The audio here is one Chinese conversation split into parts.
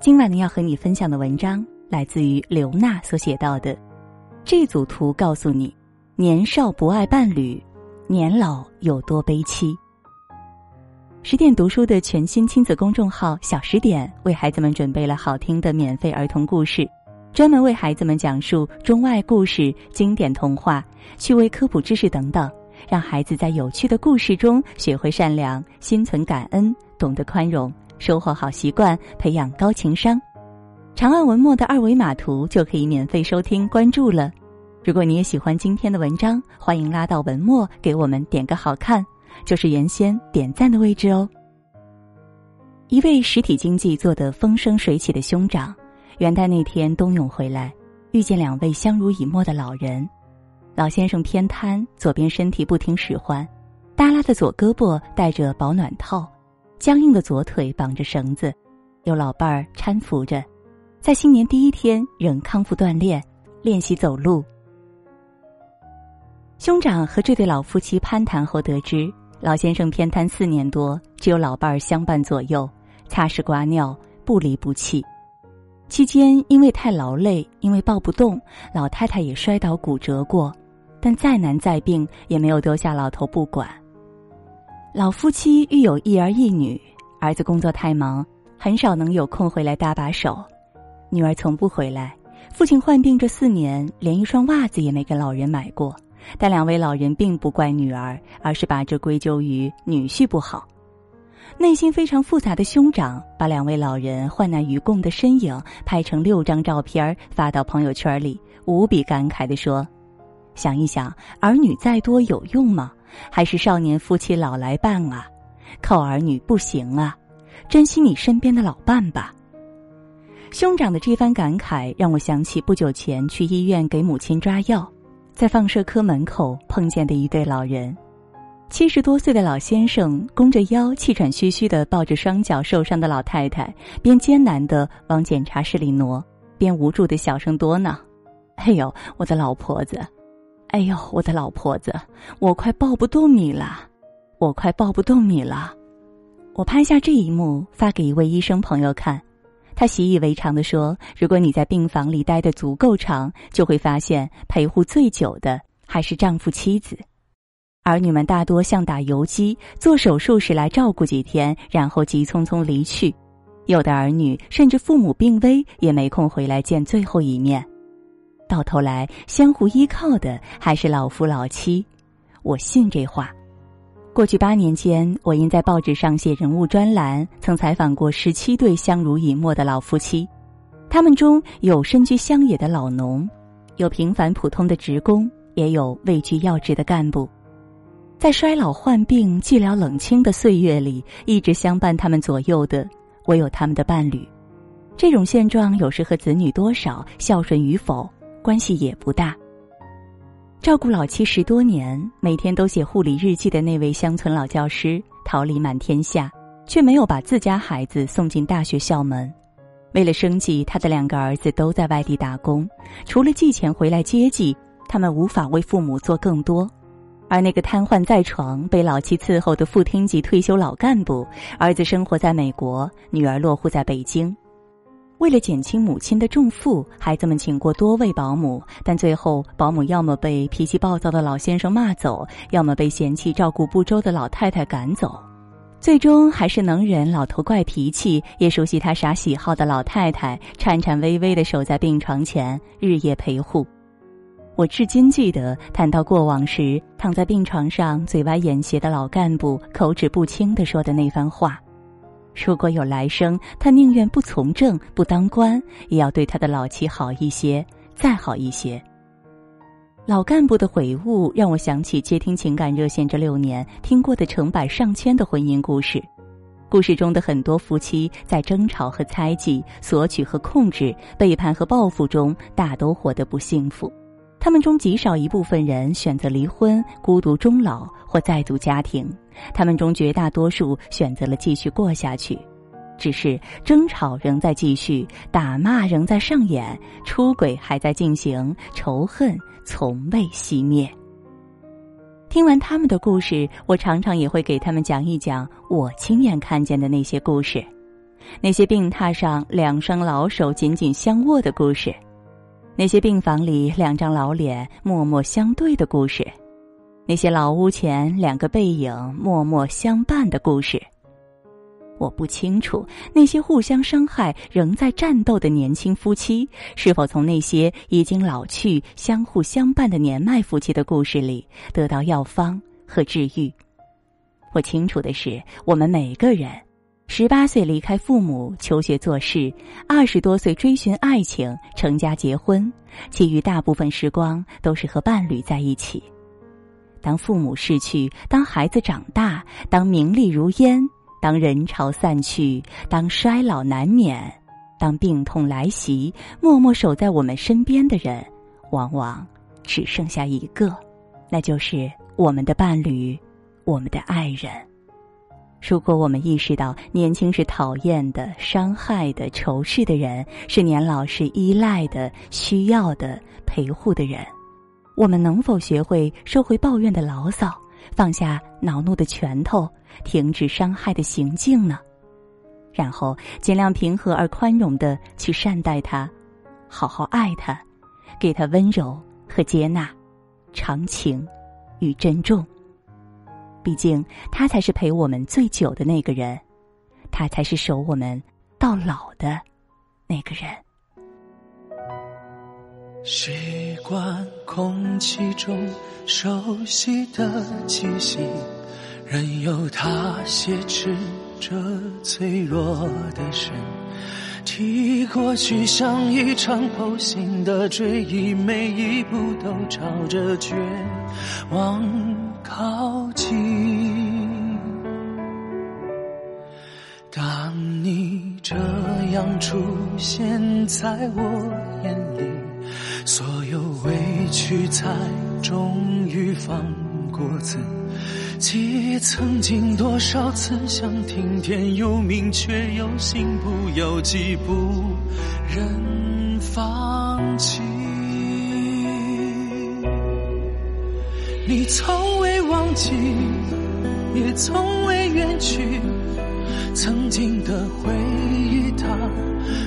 今晚呢，要和你分享的文章来自于刘娜所写到的。这组图告诉你，年少不爱伴侣，年老有多悲戚。十点读书的全新亲子公众号“小十点”为孩子们准备了好听的免费儿童故事，专门为孩子们讲述中外故事、经典童话、趣味科普知识等等，让孩子在有趣的故事中学会善良、心存感恩、懂得宽容。收获好习惯，培养高情商。长按文末的二维码图就可以免费收听关注了。如果你也喜欢今天的文章，欢迎拉到文末给我们点个好看，就是原先点赞的位置哦。一位实体经济做得风生水起的兄长，元旦那天冬泳回来，遇见两位相濡以沫的老人。老先生偏瘫，左边身体不听使唤，耷拉的左胳膊戴着保暖套。僵硬的左腿绑着绳子，有老伴儿搀扶着，在新年第一天仍康复锻炼，练习走路。兄长和这对老夫妻攀谈后得知，老先生偏瘫四年多，只有老伴儿相伴左右，擦拭刮尿，不离不弃。期间因为太劳累，因为抱不动，老太太也摔倒骨折过，但再难再病也没有丢下老头不管。老夫妻育有一儿一女，儿子工作太忙，很少能有空回来搭把手。女儿从不回来，父亲患病这四年，连一双袜子也没给老人买过。但两位老人并不怪女儿，而是把这归咎于女婿不好。内心非常复杂的兄长，把两位老人患难与共的身影拍成六张照片发到朋友圈里，无比感慨地说：“想一想，儿女再多有用吗？”还是少年夫妻老来伴啊，靠儿女不行啊，珍惜你身边的老伴吧。兄长的这番感慨让我想起不久前去医院给母亲抓药，在放射科门口碰见的一对老人。七十多岁的老先生弓着腰，气喘吁吁的抱着双脚受伤的老太太，边艰难的往检查室里挪，边无助的小声多恼：“哎呦，我的老婆子！”哎呦，我的老婆子，我快抱不动你了，我快抱不动你了。我拍下这一幕发给一位医生朋友看，他习以为常的说：“如果你在病房里待得足够长，就会发现陪护最久的还是丈夫妻子，儿女们大多像打游击，做手术时来照顾几天，然后急匆匆离去。有的儿女甚至父母病危，也没空回来见最后一面。”到头来，相互依靠的还是老夫老妻，我信这话。过去八年间，我因在报纸上写人物专栏，曾采访过十七对相濡以沫的老夫妻，他们中有身居乡野的老农，有平凡普通的职工，也有位居要职的干部。在衰老、患病、寂寥、冷清的岁月里，一直相伴他们左右的，唯有他们的伴侣。这种现状，有时和子女多少孝顺与否。关系也不大。照顾老妻十多年，每天都写护理日记的那位乡村老教师，桃李满天下，却没有把自家孩子送进大学校门。为了生计，他的两个儿子都在外地打工，除了寄钱回来接济，他们无法为父母做更多。而那个瘫痪在床、被老妻伺候的副厅级退休老干部，儿子生活在美国，女儿落户在北京。为了减轻母亲的重负，孩子们请过多位保姆，但最后保姆要么被脾气暴躁的老先生骂走，要么被嫌弃照顾不周的老太太赶走。最终还是能忍老头怪脾气，也熟悉他啥喜好的老太太，颤颤巍巍的守在病床前，日夜陪护。我至今记得谈到过往时，躺在病床上嘴歪眼斜的老干部口齿不清的说的那番话。如果有来生，他宁愿不从政、不当官，也要对他的老妻好一些，再好一些。老干部的悔悟让我想起接听情感热线这六年听过的成百上千的婚姻故事，故事中的很多夫妻在争吵和猜忌、索取和控制、背叛和报复中，大都活得不幸福。他们中极少一部分人选择离婚、孤独终老或再组家庭，他们中绝大多数选择了继续过下去，只是争吵仍在继续，打骂仍在上演，出轨还在进行，仇恨从未熄灭。听完他们的故事，我常常也会给他们讲一讲我亲眼看见的那些故事。那些病榻上两双老手紧紧相握的故事，那些病房里两张老脸默默相对的故事，那些老屋前两个背影默默相伴的故事。我不清楚那些互相伤害仍在战斗的年轻夫妻，是否从那些已经老去、相互相伴的年迈夫妻的故事里得到药方和治愈。我清楚的是，我们每个人。十八岁离开父母求学做事，二十多岁追寻爱情成家结婚，其余大部分时光都是和伴侣在一起。当父母逝去，当孩子长大，当名利如烟，当人潮散去，当衰老难免，当病痛来袭，默默守在我们身边的人，往往只剩下一个，那就是我们的伴侣，我们的爱人。如果我们意识到年轻是讨厌的、伤害的、仇视的人，是年老是依赖的、需要的、陪护的人，我们能否学会收回抱怨的牢骚，放下恼怒的拳头，停止伤害的行径呢？然后尽量平和而宽容的去善待他，好好爱他，给他温柔和接纳、长情与珍重。毕竟，他才是陪我们最久的那个人，他才是守我们到老的那个人。习惯空气中熟悉的气息，任由它挟持着脆弱的身。提过去像一场剖心的追忆，每一步都朝着绝望靠近。当你这样出现在我眼里，所有委屈才终于放过自己。曾经多少次想听天由命，却又心不由己，不忍放弃。你从未忘记，也从未远去，曾经的回忆它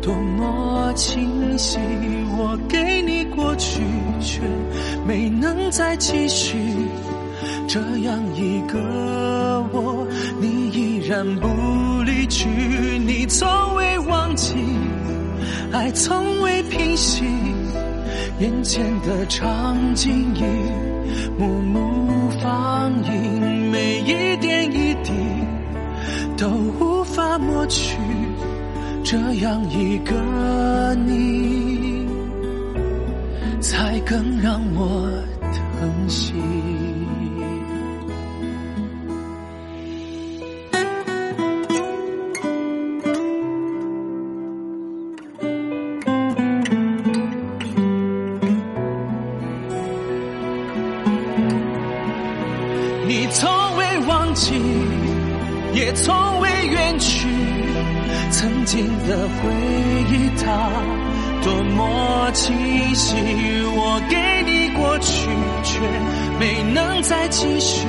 多么清晰。我给你过去，却没能再继续。这样一个我，你依然不离去，你从未忘记，爱从未平息，眼前的场景一幕幕放映，每一点一滴都无法抹去，这样一个你，才更让我从未远去，曾经的回忆它多么清晰。我给你过去，却没能再继续。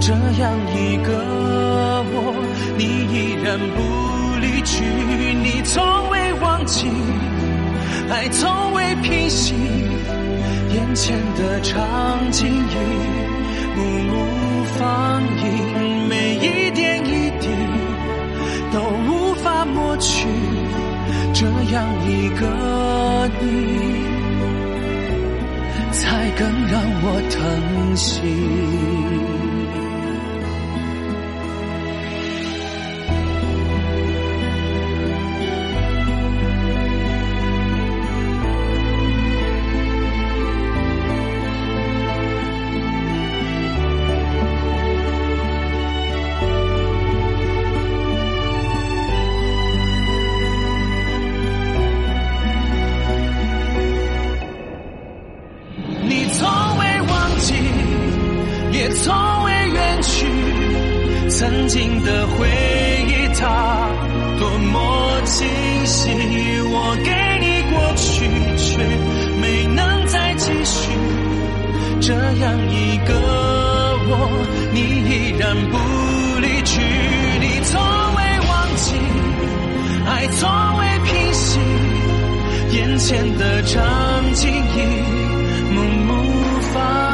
这样一个我，你依然不离去。你从未忘记，爱从未平息，眼前的场景已。幕幕放映，每一点一滴都无法抹去，这样一个你，才更让我疼惜。这样一个我你依然不离去你从未忘记爱从未平息眼前的场景一目目发